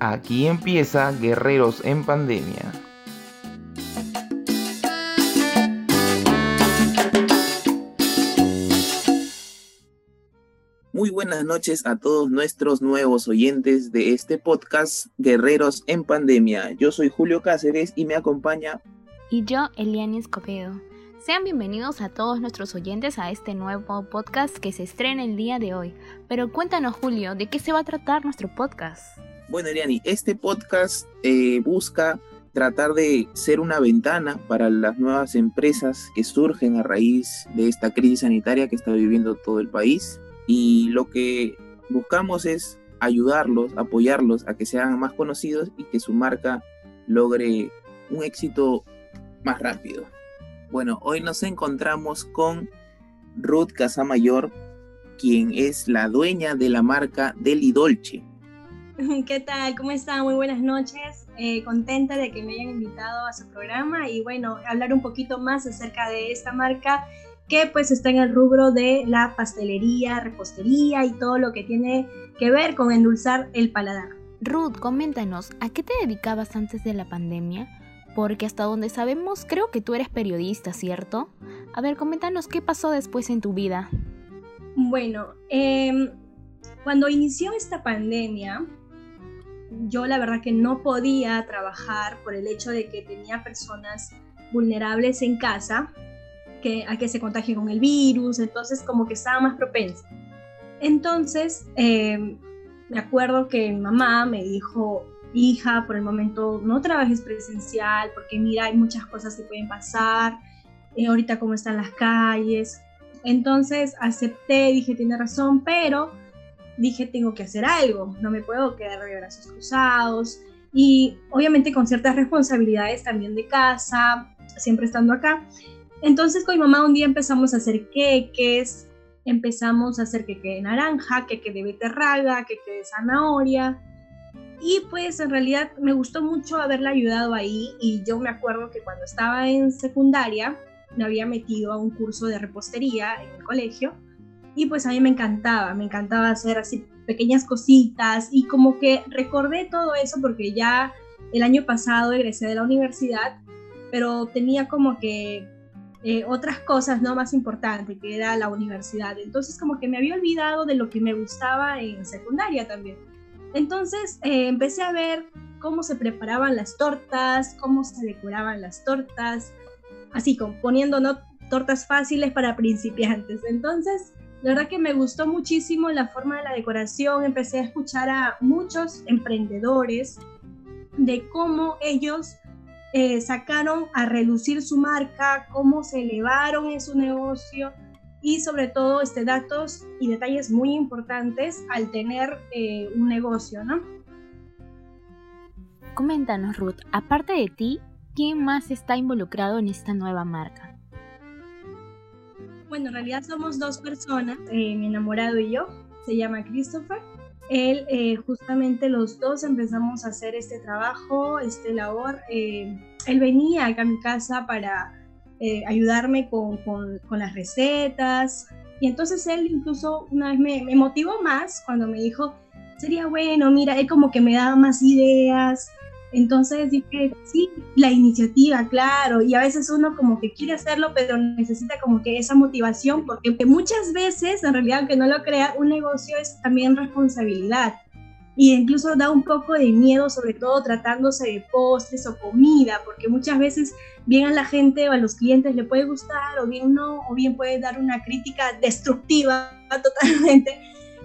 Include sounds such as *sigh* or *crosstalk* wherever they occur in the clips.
Aquí empieza Guerreros en Pandemia. Muy buenas noches a todos nuestros nuevos oyentes de este podcast Guerreros en Pandemia. Yo soy Julio Cáceres y me acompaña... Y yo, Eliane Escobedo. Sean bienvenidos a todos nuestros oyentes a este nuevo podcast que se estrena el día de hoy. Pero cuéntanos, Julio, ¿de qué se va a tratar nuestro podcast? Bueno, Eliani, este podcast eh, busca tratar de ser una ventana para las nuevas empresas que surgen a raíz de esta crisis sanitaria que está viviendo todo el país. Y lo que buscamos es ayudarlos, apoyarlos a que sean más conocidos y que su marca logre un éxito más rápido. Bueno, hoy nos encontramos con Ruth Casamayor, quien es la dueña de la marca Deli Dolce. *laughs* ¿Qué tal? ¿Cómo están? Muy buenas noches. Eh, contenta de que me hayan invitado a su programa y bueno, hablar un poquito más acerca de esta marca que pues está en el rubro de la pastelería, repostería y todo lo que tiene que ver con endulzar el paladar. Ruth, coméntanos, ¿a qué te dedicabas antes de la pandemia? Porque hasta donde sabemos, creo que tú eres periodista, ¿cierto? A ver, coméntanos qué pasó después en tu vida. Bueno, eh, cuando inició esta pandemia, yo la verdad que no podía trabajar por el hecho de que tenía personas vulnerables en casa que, a que se contagien con el virus, entonces como que estaba más propensa. Entonces, em, me acuerdo que mi mamá me dijo, hija, por el momento no trabajes presencial, porque mira, hay muchas cosas que pueden pasar, eh, ahorita cómo están las calles. Entonces acepté, dije, tiene razón, pero dije, tengo que hacer algo, no me puedo quedar de brazos cruzados y obviamente con ciertas responsabilidades también de casa, siempre estando acá. Entonces con mi mamá un día empezamos a hacer queques, empezamos a hacer queque de naranja, queque de beterraga, queque de zanahoria. Y pues en realidad me gustó mucho haberla ayudado ahí y yo me acuerdo que cuando estaba en secundaria me había metido a un curso de repostería en el colegio y pues a mí me encantaba, me encantaba hacer así pequeñas cositas y como que recordé todo eso porque ya el año pasado egresé de la universidad, pero tenía como que eh, otras cosas no más importantes que era la universidad. Entonces como que me había olvidado de lo que me gustaba en secundaria también. Entonces eh, empecé a ver cómo se preparaban las tortas, cómo se decoraban las tortas, así como poniendo ¿no? tortas fáciles para principiantes. Entonces la verdad que me gustó muchísimo la forma de la decoración. Empecé a escuchar a muchos emprendedores de cómo ellos eh, sacaron a relucir su marca, cómo se elevaron en su negocio y sobre todo este, datos y detalles muy importantes al tener eh, un negocio, ¿no? Coméntanos, Ruth, aparte de ti, ¿quién más está involucrado en esta nueva marca? Bueno, en realidad somos dos personas, eh, mi enamorado y yo, se llama Christopher. Él, eh, justamente los dos empezamos a hacer este trabajo, este labor. Él venía acá a mi casa para ayudarme con, con, con, las recetas. Y entonces él incluso una vez me, me motivó más cuando me dijo, sería bueno, mira, él como que me daba más ideas, entonces dije, sí, la iniciativa, claro, y a veces uno como que quiere hacerlo, pero necesita como que esa motivación, porque muchas veces, en realidad, aunque no lo crea, un negocio es también responsabilidad. Y incluso da un poco de miedo, sobre todo tratándose de postres o comida, porque muchas veces bien a la gente o a los clientes le puede gustar o bien no, o bien puede dar una crítica destructiva *laughs* totalmente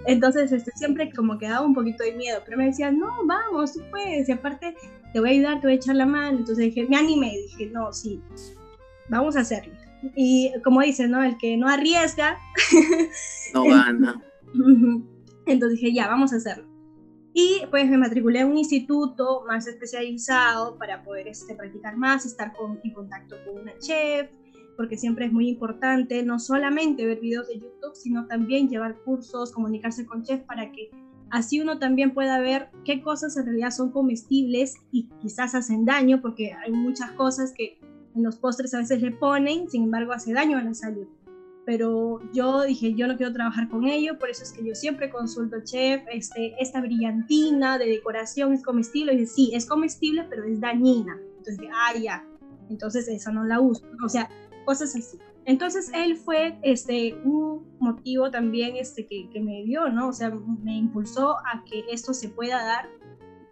entonces, este, siempre como que daba un poquito de miedo, pero me decían, no, vamos, tú puedes, y aparte te voy a ayudar, te voy a echar la mano. Entonces dije, me animé, dije, no, sí, vamos a hacerlo. Y como dicen, ¿no? El que no arriesga, no *laughs* gana. Entonces dije, ya, vamos a hacerlo. Y pues me matriculé en un instituto más especializado para poder este, practicar más, estar con, en contacto con una chef, porque siempre es muy importante no solamente ver videos de YouTube, sino también llevar cursos, comunicarse con chefs para que así uno también pueda ver qué cosas en realidad son comestibles y quizás hacen daño, porque hay muchas cosas que en los postres a veces le ponen, sin embargo hace daño a la salud. Pero yo dije, yo no quiero trabajar con ello, por eso es que yo siempre consulto chef, este, esta brillantina de decoración es comestible, y dice, sí, es comestible, pero es dañina. Entonces ah, ya, entonces esa no la uso, o sea, cosas así. Entonces él fue este, un motivo también este, que, que me dio, ¿no? O sea, me impulsó a que esto se pueda dar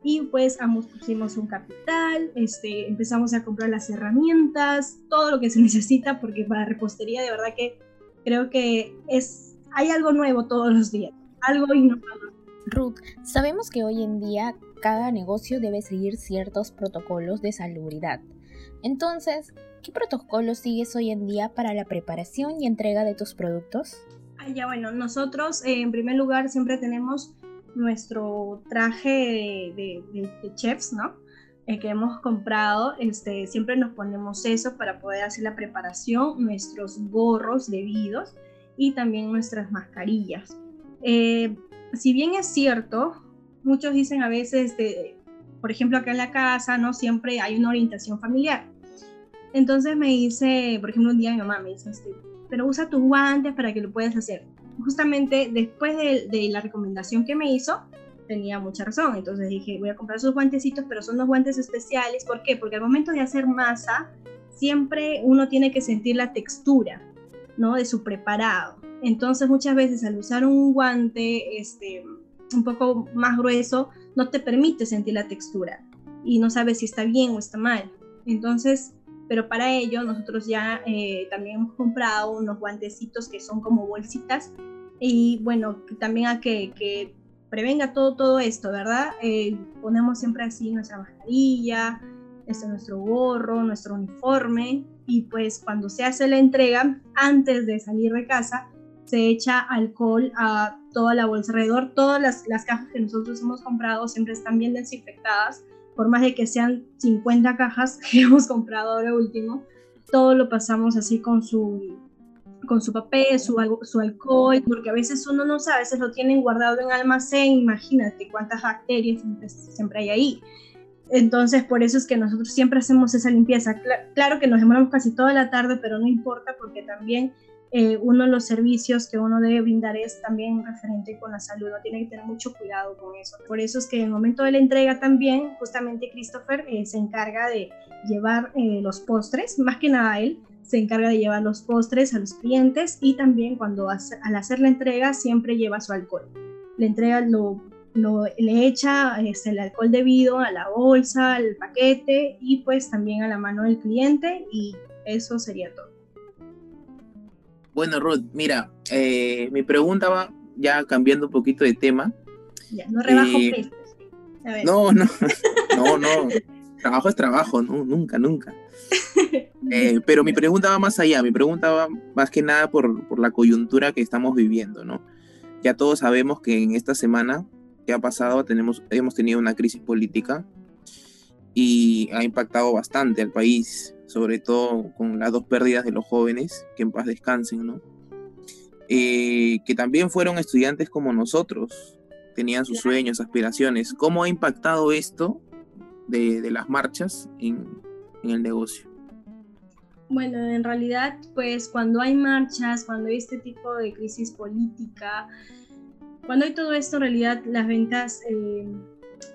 y pues ambos pusimos un capital, este, empezamos a comprar las herramientas, todo lo que se necesita, porque para repostería de verdad que creo que es, hay algo nuevo todos los días, algo innovador. Ruth, sabemos que hoy en día cada negocio debe seguir ciertos protocolos de salubridad. Entonces, ¿qué protocolos sigues hoy en día para la preparación y entrega de tus productos? Ah, ya bueno, nosotros eh, en primer lugar siempre tenemos nuestro traje de, chefs, ¿no? El que hemos comprado, este, siempre nos ponemos eso para poder hacer la preparación, nuestros gorros debidos y también nuestras mascarillas. Eh, si bien es cierto, muchos dicen a veces, de, por ejemplo, acá en la casa, no siempre hay una orientación familiar. Entonces me dice, por ejemplo, un día mi mamá me dice, este, pero usa tus guantes para que lo puedas hacer justamente después de, la recomendación que me hizo, tenía mucha razón. Entonces dije, voy a comprar esos guantecitos, pero son los guantes especiales. ¿Por qué? Porque al momento de hacer masa, siempre uno tiene que sentir la textura, ¿no? De su preparado. Entonces muchas veces al usar un guante este, un poco más grueso, no te permite sentir la textura y no sabes si está bien o está mal. Entonces, pero para ello nosotros ya eh, también hemos comprado unos guantecitos que son como bolsitas y bueno, también a que, prevenga todo, todo esto, ¿verdad? Eh, ponemos siempre así nuestra mascarilla, este, nuestro gorro, nuestro uniforme y pues cuando se hace la entrega, antes de salir de casa, se echa alcohol a toda la bolsa alrededor. Todas las, las, cajas que nosotros hemos comprado siempre están bien desinfectadas por más de que sean 50 cajas *laughs* que hemos comprado ahora último, todo lo pasamos así con su, con su papel, su, su alcohol, porque a veces uno no sabe, a veces lo tienen guardado en almacén, imagínate cuántas bacterias siempre hay ahí. Entonces, por eso es que nosotros siempre hacemos esa limpieza. claro que nos demoramos casi toda la tarde, pero no importa porque también eh, uno de los servicios que uno debe brindar es también referente con la salud, uno tiene que tener mucho cuidado con eso. Por eso es que en el momento de la entrega también, justamente Christopher eh, se encarga de llevar eh, los postres, más que nada él, se encarga de llevar los postres a los clientes y también cuando al hacer la entrega siempre lleva su alcohol. La entrega lo, lo, le echa este, el alcohol debido a la bolsa, al paquete y pues también a la mano del cliente y eso sería todo. Bueno, Ruth, mira, eh, mi pregunta va ya cambiando un poquito de tema. Ya, no rebajo eh, No, no, *laughs* no, no. trabajo es trabajo, no, nunca, nunca. Eh, *laughs* pero mi pregunta va más allá, mi pregunta va más que nada por, por, la coyuntura que estamos viviendo, ¿no? Ya todos sabemos que en esta semana que ha pasado tenemos, hemos tenido una crisis política y ha impactado bastante al país sobre todo con las dos pérdidas de los jóvenes, que en paz descansen, ¿no? Eh, que también fueron estudiantes como nosotros, tenían sus sueños, aspiraciones. ¿Cómo ha impactado esto de, las marchas en, en, el negocio? Bueno, en realidad, pues cuando hay marchas, cuando hay este tipo de crisis política, cuando hay todo esto, en realidad las ventas eh,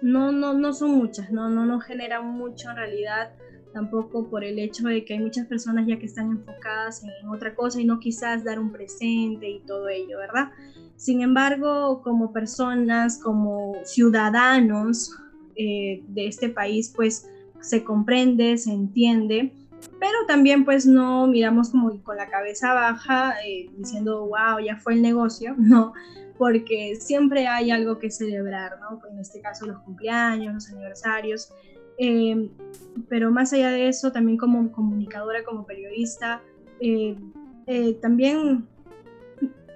no, no, no son muchas, no, no, no generan mucho en realidad tampoco por el hecho de que hay muchas personas ya que están enfocadas en otra cosa y no quizás dar un presente y todo ello, ¿verdad? Sin embargo, como personas, como ciudadanos eh, de este país, pues se comprende, se entiende, pero también pues no miramos como con la cabeza baja eh, diciendo, wow, ya fue el negocio, *laughs* no, porque siempre hay algo que celebrar, ¿no? En este caso los cumpleaños, los aniversarios, eh, pero más allá de eso, también como comunicadora, como periodista, eh, eh, también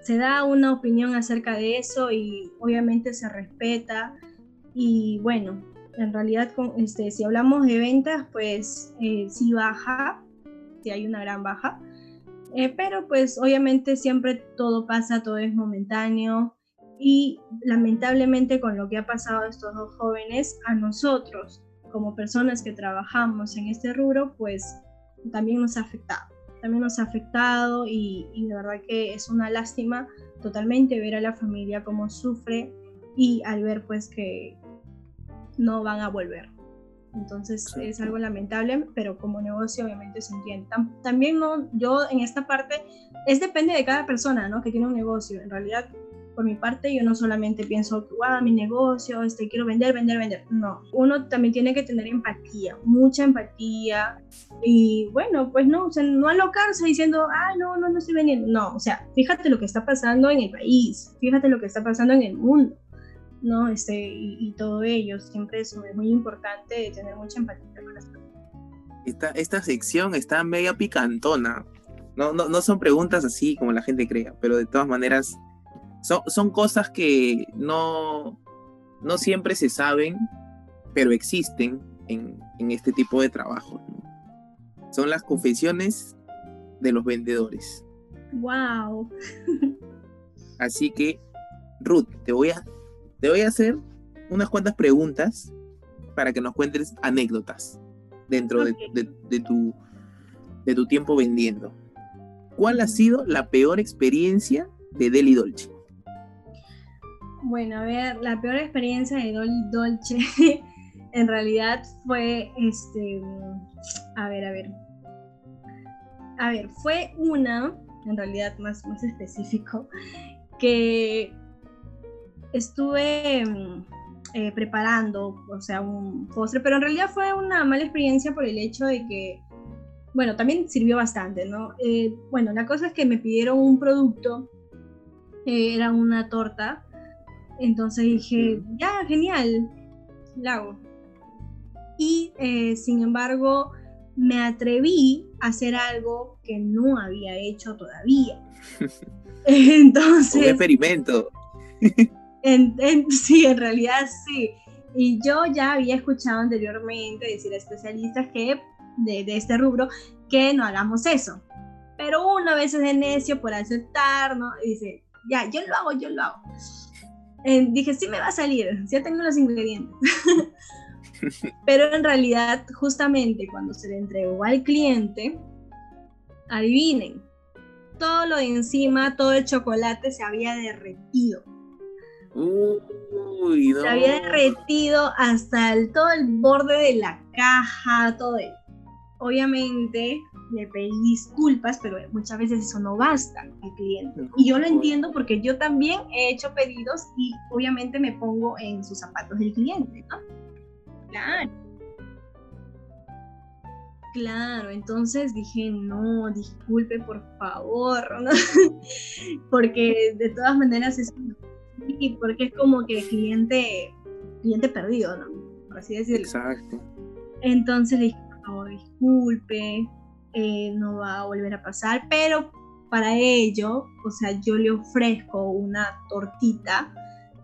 se da una opinión acerca de eso y obviamente se respeta. Y bueno, en realidad, este, si hablamos de ventas, pues sí baja, sí hay una gran baja. pero pues obviamente siempre todo pasa, todo es momentáneo y lamentablemente con lo que ha pasado a estos dos jóvenes, a nosotros como personas que trabajamos en este rubro, pues también nos ha afectado. también nos ha afectado y, y de verdad que es una lástima totalmente ver a la familia cómo sufre y al ver pues que no van a volver. Entonces es algo lamentable, pero como negocio obviamente se entiende. También no, yo en esta parte, es depende de cada persona, ¿no? Que tiene un negocio. En realidad, por mi parte, yo no solamente pienso, wow, mi negocio, este, quiero vender, vender, vender. No, uno también tiene que tener empatía, mucha empatía. Y bueno, pues no, o sea, no alocarse diciendo, ah, no, no, no estoy vendiendo. No, o sea, fíjate lo que está pasando en el país, fíjate lo que está pasando en el mundo. ¿No? Este, y, todo ello, siempre es muy importante tener mucha empatía con las personas. Esta, esta sección está media picantona. No, no, no son preguntas así como la gente crea, pero de todas maneras son, son cosas que no, no siempre se saben, pero existen en, en este tipo de trabajo. Son las confesiones de los vendedores. ¡Wow! *laughs* Así que, Ruth, te voy a te voy a hacer unas cuantas preguntas para que nos cuentes anécdotas dentro de, tu, de tu tiempo vendiendo. ¿Cuál ha sido la peor experiencia de Deli Dolce? Bueno, a ver, la peor experiencia de Deli Dolce *laughs* en realidad fue, este, a ver, a ver, a ver, fue una, en realidad más, más específico, que estuve mm, eh, preparando, o sea, un postre, pero en realidad fue una mala experiencia por el hecho de que, bueno, también sirvió bastante, ¿no? Eh, bueno, la cosa es que me pidieron un producto, eh, era una torta, entonces dije, ya, genial, la hago. Y sin embargo, me atreví a hacer algo que no había hecho todavía. *laughs* *laughs* Entonces... Un experimento. *laughs* *laughs* sí, en realidad sí. Y yo ya había escuchado anteriormente decir a especialistas que de, este rubro que no hagamos eso. Pero uno a veces es necio por aceptar. Y dice, ya, yo lo hago, yo lo hago. dije, sí me va a salir, ya tengo los ingredientes. *laughs* Pero en realidad, justamente cuando se le entregó al cliente, adivinen, todo lo de encima, todo el chocolate se había derretido. Se había derretido hasta el, todo el borde de la caja, todo eso. Obviamente le pedí disculpas, pero muchas veces eso no basta al cliente. Y yo lo entiendo porque yo también he hecho pedidos y obviamente me pongo en sus zapatos del cliente, ¿no? Claro. Claro, entonces dije, no, disculpe por favor, *laughs* porque de todas maneras es y porque es como que el cliente, cliente perdido, ¿no? Por así decirlo. Exacto. Entonces le dije, no, disculpe, eh, no va a volver a pasar, pero para ello, o sea, yo le ofrezco una tortita,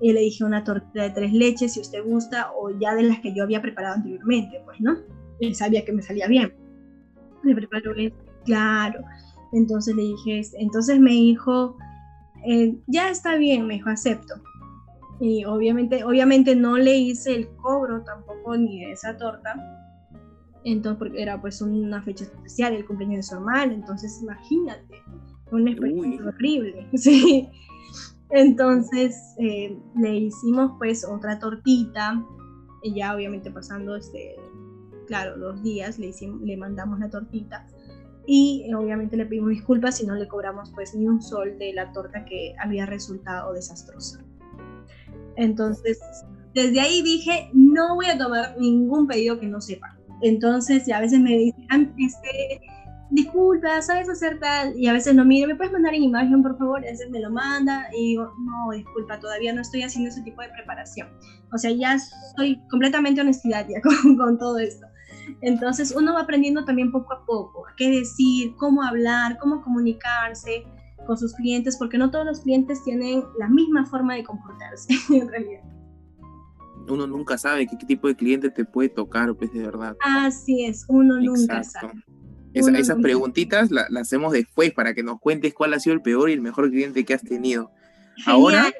y le dije una tortita de tres leches, si usted gusta, o ya de las que yo había preparado anteriormente, pues, ¿no? Él sabía que me salía bien. Le preparó claro. Entonces le dije, entonces me dijo, eh, ya está bien, me dijo, acepto. Y obviamente, obviamente no le hice el cobro tampoco ni de esa torta. Entonces, porque era pues una fecha especial, el cumpleaños de su hermano. Entonces, imagínate, una experiencia horrible. *laughs* Sí. Entonces, eh, le hicimos pues otra tortita. Y ya obviamente pasando, este, claro, dos días le, hicimos, le mandamos la tortita y obviamente le pedimos disculpas si no le cobramos pues ni un sol de la torta que había resultado desastrosa. Entonces, desde ahí dije, no voy a tomar ningún pedido que no sepa. Entonces, a veces me dicen, este, disculpa, ¿sabes hacer tal? Y a veces no, mire, ¿me puedes mandar en imagen, por favor? a veces me lo manda y digo, no, disculpa, todavía no estoy haciendo ese tipo de preparación. O sea, ya soy completamente honestidad ya *laughs* con todo esto. Entonces uno va aprendiendo también poco a poco a qué decir, cómo hablar, cómo comunicarse con sus clientes, porque no todos los clientes tienen la misma forma de comportarse *laughs* en realidad. Uno nunca sabe qué, tipo de cliente te puede tocar, pues de verdad. Así es, uno nunca sabe. esas preguntitas las hacemos después para que nos cuentes cuál ha sido el peor y el mejor cliente que has tenido. ahora,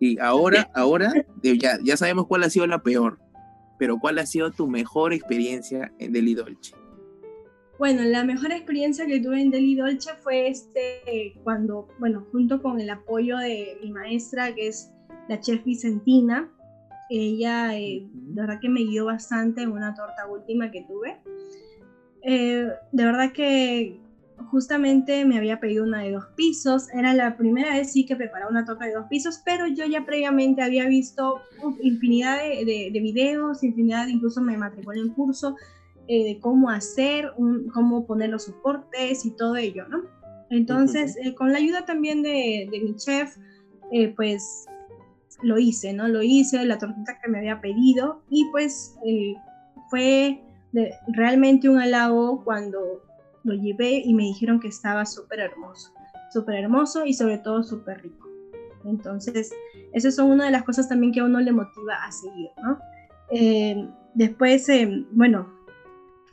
Sí, ahora, *laughs* ahora ya, ya sabemos cuál ha sido la peor pero ¿cuál ha sido tu mejor experiencia en Deli Dolce? Bueno, la mejor experiencia que tuve en Deli Dolce fue este, cuando, bueno, junto con el apoyo de mi maestra, que es la chef Vicentina, ella eh, de verdad que me guió bastante en una torta última que tuve. Eh, de verdad que justamente me había pedido una de dos pisos. Era la primera vez sí que preparaba una torta de dos pisos, pero yo ya previamente había visto infinidad de, de, videos, infinidad, incluso me matriculé en curso eh, de cómo hacer, cómo poner los soportes y todo ello, ¿no? Entonces, eh, con la ayuda también de, mi chef, eh, pues lo hice, ¿no? Lo hice, la tortita que me había pedido y pues fue realmente un halago cuando lo llevé y me dijeron que estaba súper hermoso, súper hermoso y sobre todo súper rico. Entonces, esas son una de las cosas también que a uno le motiva a seguir, ¿no? después, bueno,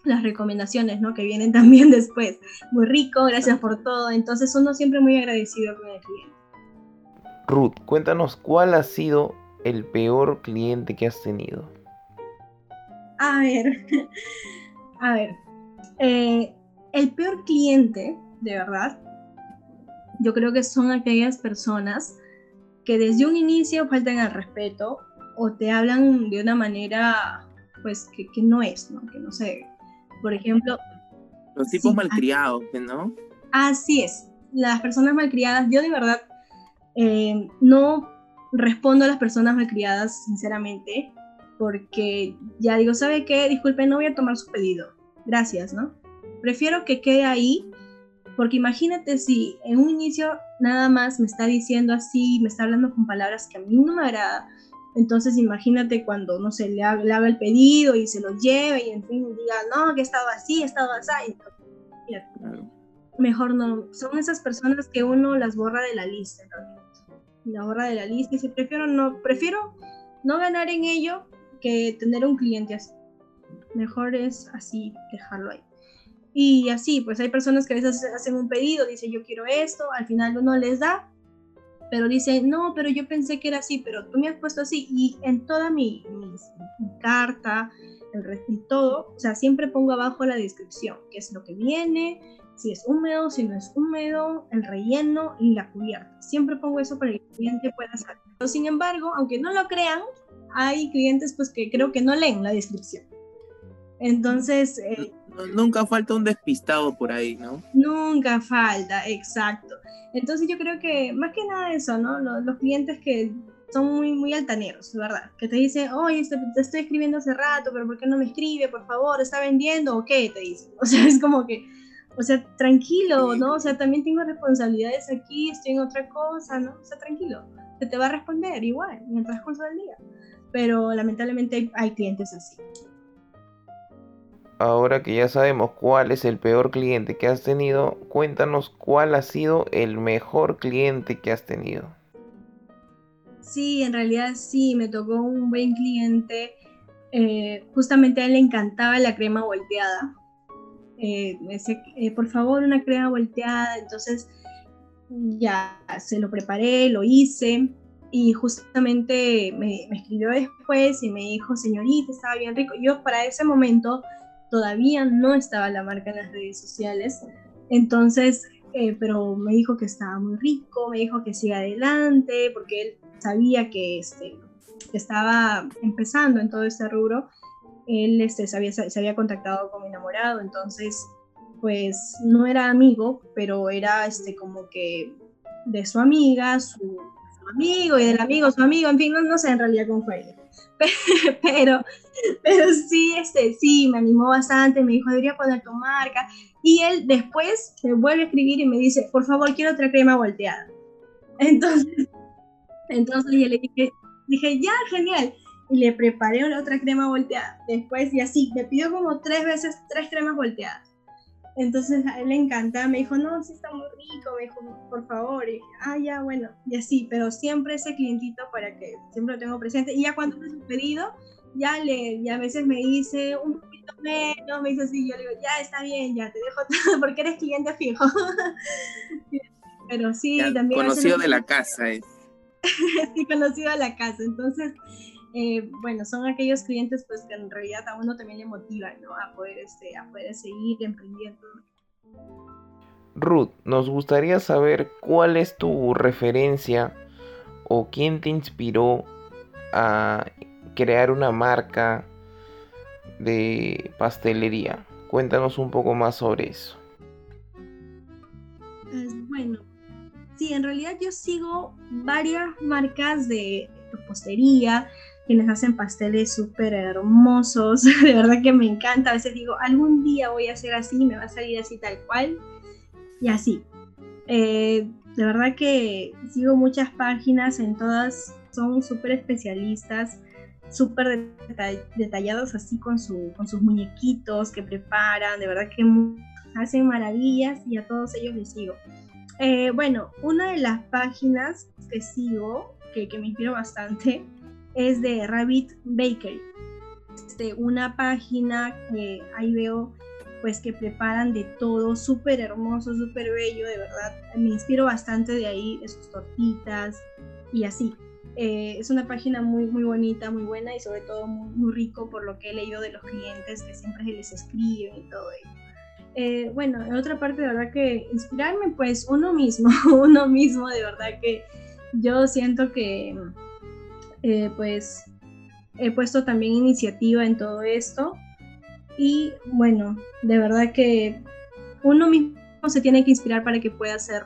las recomendaciones, ¿no? Que vienen *laughs* también después. Muy rico, gracias por todo. Entonces uno siempre muy agradecido con el cliente. Ruth, cuéntanos cuál ha sido el peor cliente que has tenido. A ver, *laughs* a ver, eh, el peor cliente, de verdad, yo creo que son aquellas personas que desde un inicio faltan al respeto o te hablan de una manera, pues, que, que no es, ¿no? Que no sé, por ejemplo... Los tipos malcriados, ¿no? Así es, las personas malcriadas, yo de verdad eh, no respondo a las personas malcriadas, sinceramente, porque ya digo, ¿sabe qué? Disculpe, no voy a tomar su pedido. Gracias, ¿no? Prefiero que quede ahí, porque imagínate si en un inicio nada más me está diciendo así, me está hablando con palabras que a mí no me agrada, entonces imagínate cuando, no sé, le haga, el pedido y se lo lleve y en fin diga, no, que he estado así, he estado así. Mejor no. Son esas personas que uno las borra de la lista, La borra de la lista y si prefiero no, prefiero no ganar en ello que tener un cliente así. Mejor es así, dejarlo ahí. Y así, pues hay personas que a veces hacen un pedido, dicen yo quiero esto, al final uno les da pero dice, no, pero yo pensé que era así, pero tú me has puesto así. Y en toda mi, carta, el y todo, o sea, siempre pongo abajo la descripción, qué es lo que viene, si es húmedo, si no es húmedo, el relleno y la cubierta. Siempre pongo eso para que el cliente pueda saber. Pero sin embargo, aunque no lo crean, hay clientes pues que creo que no leen la descripción. Entonces... Eh, nunca falta un despistado por ahí, ¿no? Nunca falta, exacto. Entonces yo creo que más que nada eso, ¿no? Los, clientes que son muy, muy altaneros, ¿verdad? Que te dicen, oye, este, te, estoy escribiendo hace rato, pero ¿por qué no me escribe? Por favor, ¿está vendiendo o qué? Te dicen. *laughs* O sea, es como que, o sea, tranquilo, ¿no? O sea, también tengo responsabilidades aquí, estoy en otra cosa, ¿no? O sea, tranquilo. Se te va a responder igual en el transcurso del día. Pero lamentablemente hay clientes así ahora que ya sabemos cuál es el peor cliente que has tenido, cuéntanos cuál ha sido el mejor cliente que has tenido. Sí, en realidad sí, me tocó un buen cliente. Eh, justamente a él le encantaba la crema volteada. Eh, me decía, eh, por favor, una crema volteada. Entonces ya se lo preparé, lo hice. Y justamente me, me escribió después y me dijo, señorita, estaba bien rico. Yo para ese momento todavía no estaba la marca en las redes sociales. Entonces, eh, pero me dijo que estaba muy rico, me dijo que siga adelante, porque él sabía que, este, estaba empezando en todo este rubro. Él este, se, había, se había contactado con mi enamorado, entonces, pues no era amigo, pero era este, como que de su amiga, su, amigo, y del amigo, su amigo, en fin, no, no sé en realidad cómo fue. *laughs* pero, pero sí, este, sí, me animó bastante, me dijo, debería poner tu marca. Y él después me vuelve a escribir y me dice, por favor, quiero otra crema volteada. *laughs* Entonces, entonces yo le dije, dije, ya, genial. Y le preparé una otra crema volteada. Después, y así, me pidió como tres veces tres cremas volteadas. Entonces a él le encantaba, me dijo, no, sí está muy rico, me dijo, por favor, y ah, ya, bueno, y así, pero siempre ese clientito para que siempre lo tengo presente. Y ya cuando me su pedido, ya le, ya a veces me dice un poquito menos, me dice así, yo le digo, ya está bien, ya te dejo todo, *laughs* porque eres cliente fijo. *laughs* pero sí, también. Conocido de la casa, eh. *laughs* sí, conocido de la casa. Entonces, eh, bueno, son aquellos clientes pues que en realidad a uno también le motivan, ¿no? A poder, este, a poder seguir emprendiendo. Ruth, nos gustaría saber cuál es tu referencia o quién te inspiró a crear una marca de pastelería. Cuéntanos un poco más sobre eso. Pues, bueno, sí, en realidad yo sigo varias marcas de repostería, quienes hacen pasteles súper hermosos, *laughs* de verdad que me encanta, a veces digo, algún día voy a hacer así, me va a salir así tal cual, y así. Eh, de verdad que sigo muchas páginas, en todas son súper especialistas, súper detallados así con, su, con sus muñequitos que preparan, de verdad que hacen maravillas y a todos ellos les sigo. Eh, bueno, una de las páginas que sigo, que, que me inspiró bastante, es de Rabbit Bakery. Este, una página que ahí veo pues que preparan de todo, súper hermoso, súper bello, de verdad. Me inspiro bastante de ahí, de sus tortitas y así. Eh, es una página muy, muy bonita, muy buena y sobre todo muy, rico por lo que he leído de los clientes que siempre se les escriben y todo ello. Eh, bueno, en otra parte, de verdad que inspirarme, pues uno mismo, *laughs* uno mismo, de verdad que yo siento que eh, pues he puesto también iniciativa en todo esto y bueno, de verdad que uno mismo se tiene que inspirar para que pueda hacer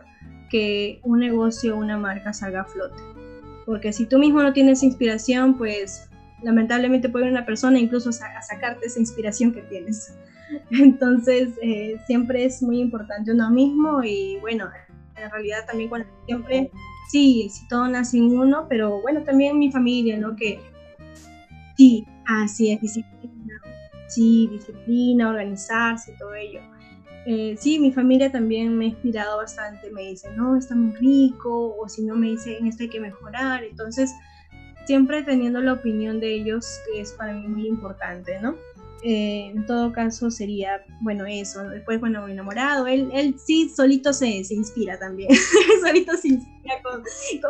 que un negocio una marca salga a flote. Porque si tú mismo no tienes inspiración, pues lamentablemente puede una persona incluso sacarte esa inspiración que tienes. *laughs* Entonces, eh, siempre es muy importante uno mismo y bueno, en realidad también cuando siempre sí, sí, todo nace en uno, pero bueno, también mi familia, ¿no? Que sí, así es, disciplina, sí, disciplina, organizarse, todo ello. Eh, sí, mi familia también me ha inspirado bastante, me dice, no, está muy rico, o si no me dice, en esto hay que mejorar, entonces siempre teniendo la opinión de ellos, que es para mí muy importante, ¿no? Eh, en todo caso sería, bueno, eso. Después, bueno, enamorado, él, él sí solito se, se inspira también. *laughs* solito se inspira con,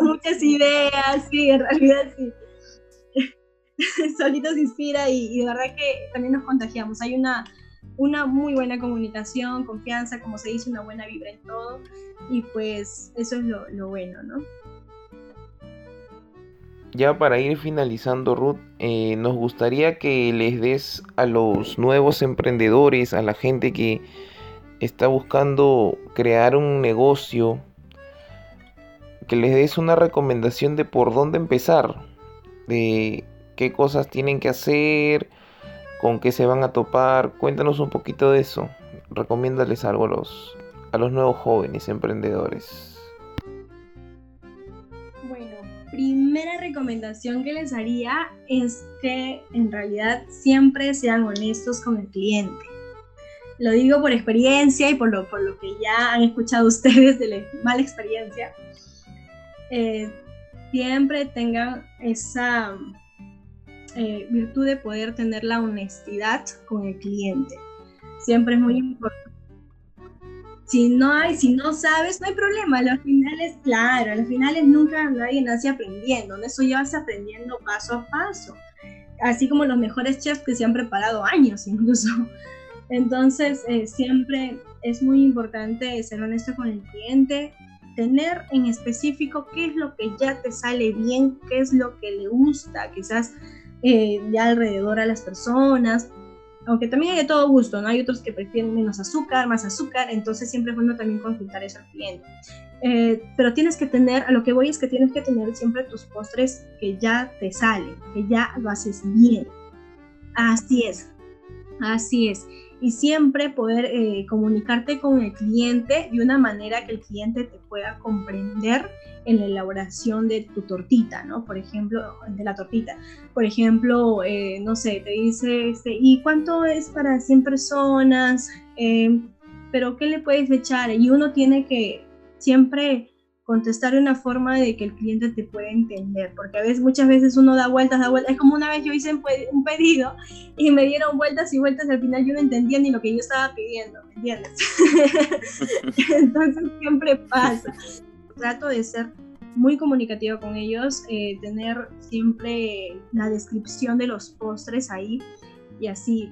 muchas ideas, sí, en realidad sí. *laughs* solito se inspira y, y, de verdad que también nos contagiamos. Hay una, una muy buena comunicación, confianza, como se dice, una buena vibra en todo. Y pues eso es lo, lo bueno, ¿no? Ya para ir finalizando, Ruth, eh, nos gustaría que les des a los nuevos emprendedores, a la gente que está buscando crear un negocio, que les des una recomendación de por dónde empezar, de qué cosas tienen que hacer, con qué se van a topar. Cuéntanos un poquito de eso. Recomiéndales algo a los, a los nuevos jóvenes emprendedores. Primera recomendación que les haría es que en realidad siempre sean honestos con el cliente. Lo digo por experiencia y por lo, por lo que ya han escuchado *laughs* ustedes de la mala experiencia. Eh, siempre tengan esa eh, virtud de poder tener la honestidad con el cliente. Siempre es muy importante si no hay, si no sabes, no hay problema. Los finales, claro, los finales nunca nadie nace aprendiendo. Eso ya vas aprendiendo paso a paso. Así como los mejores chefs que se han preparado años incluso. Entonces, eh, siempre es muy importante ser honesto con el cliente, tener en específico qué es lo que ya te sale bien, qué es lo que le gusta, quizás eh, de alrededor a las personas, aunque también hay de todo gusto, ¿no? Hay otros que prefieren menos azúcar, más azúcar, entonces siempre es bueno también consultar eso al cliente. Eh, pero tienes que tener, a lo que voy es que tienes que tener siempre tus postres que ya te salen, que ya lo haces bien. Así es, así es y siempre poder eh, comunicarte con el cliente de una manera que el cliente te pueda comprender en la elaboración de tu tortita, ¿no? Por ejemplo, de la tortita. Por ejemplo, eh, no sé, te dice, este, ¿y cuánto es para 100 personas? Eh, ¿Pero qué le puedes echar? Y uno tiene que siempre contestar de una forma de que el cliente te pueda entender, porque a veces, muchas veces uno da vueltas, da vueltas, es como una vez yo hice un pedido y me dieron vueltas y vueltas y al final yo no entendía ni lo que yo estaba pidiendo, ¿me entiendes? *laughs* Entonces siempre pasa. Trato de ser muy comunicativa con ellos, eh, tener siempre la descripción de los postres ahí y así.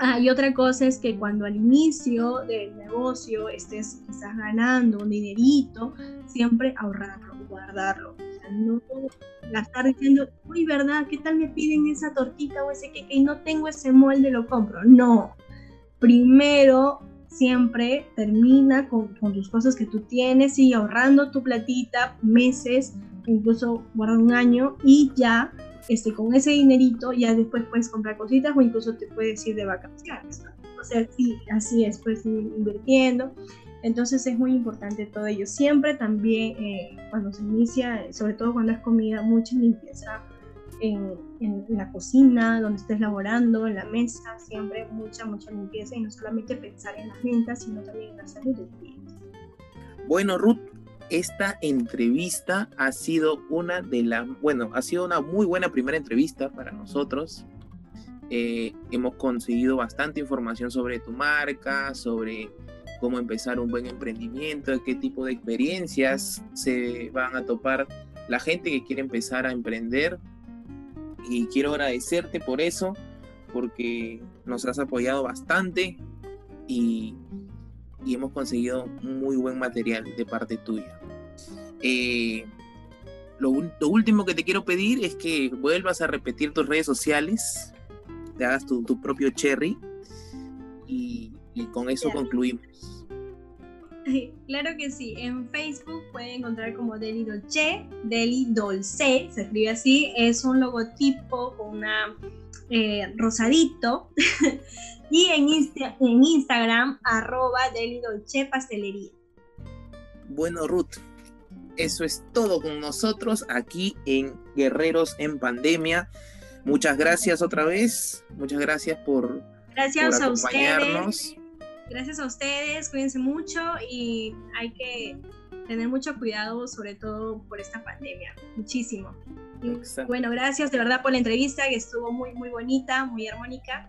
Ah, y otra cosa es que cuando al inicio del negocio estés quizás ganando un dinerito, siempre ahorrarlo, guardarlo. O sea, no gastar diciendo, uy, ¿verdad? ¿Qué tal me piden esa tortita o ese queque y no tengo ese molde, lo compro? No. Primero siempre termina con, tus cosas que tú tienes y ahorrando tu platita meses, incluso guardar un año y ya este, con ese dinerito ya después puedes comprar cositas o incluso te puedes ir de vacaciones. O sea, sí, así es, puedes ir invirtiendo. Entonces es muy importante todo ello. Siempre también eh, cuando se inicia, sobre todo cuando es comida, mucha limpieza en, la cocina, donde estés laborando, en la mesa, siempre mucha, mucha limpieza y no solamente pensar en las ventas, sino también en la salud del cliente. Bueno, Ruth, esta entrevista ha sido una de las, bueno, ha sido una muy buena primera entrevista para nosotros. Eh, hemos conseguido bastante información sobre tu marca, sobre cómo empezar un buen emprendimiento, qué tipo de experiencias se van a topar la gente que quiere empezar a emprender y quiero agradecerte por eso, porque nos has apoyado bastante y, hemos conseguido muy buen material de parte tuya. Eh, lo, último que te quiero pedir es que vuelvas a repetir tus redes sociales, te hagas tu, propio cherry y, con eso concluimos. *laughs* Claro que sí, en Facebook pueden encontrar como Deli Dolce, Deli Dolce, se escribe así, es un logotipo con una eh, rosadito. *laughs* y en, en Instagram, arroba Deli Dolce Pastelería. Bueno, Ruth, eso es todo con nosotros aquí en Guerreros en Pandemia. Muchas gracias otra vez, muchas gracias por, gracias a ustedes gracias a ustedes, cuídense mucho y hay que tener mucho cuidado, sobre todo por esta pandemia, muchísimo. bueno, gracias de verdad por la entrevista, que estuvo muy, muy bonita, muy armónica.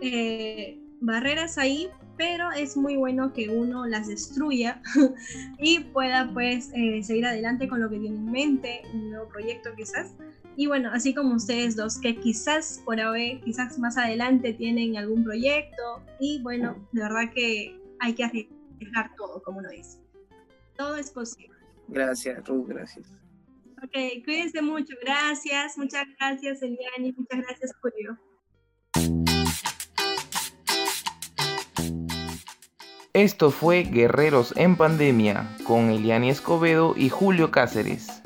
Eh, barreras ahí, pero es muy bueno que uno las destruya *laughs* y pueda pues eh, seguir adelante con lo que tiene en mente, un nuevo proyecto quizás. Y bueno, así como ustedes dos, que quizás por ahora, quizás más adelante tienen algún proyecto. Y bueno, de verdad que hay que arriesgar todo, como lo dice. Todo es posible. Gracias, Ruth, gracias. Ok, cuídense mucho. Gracias, muchas gracias, Eliani. Muchas gracias, Julio. Esto fue Guerreros en Pandemia con Eliani Escobedo y Julio Cáceres.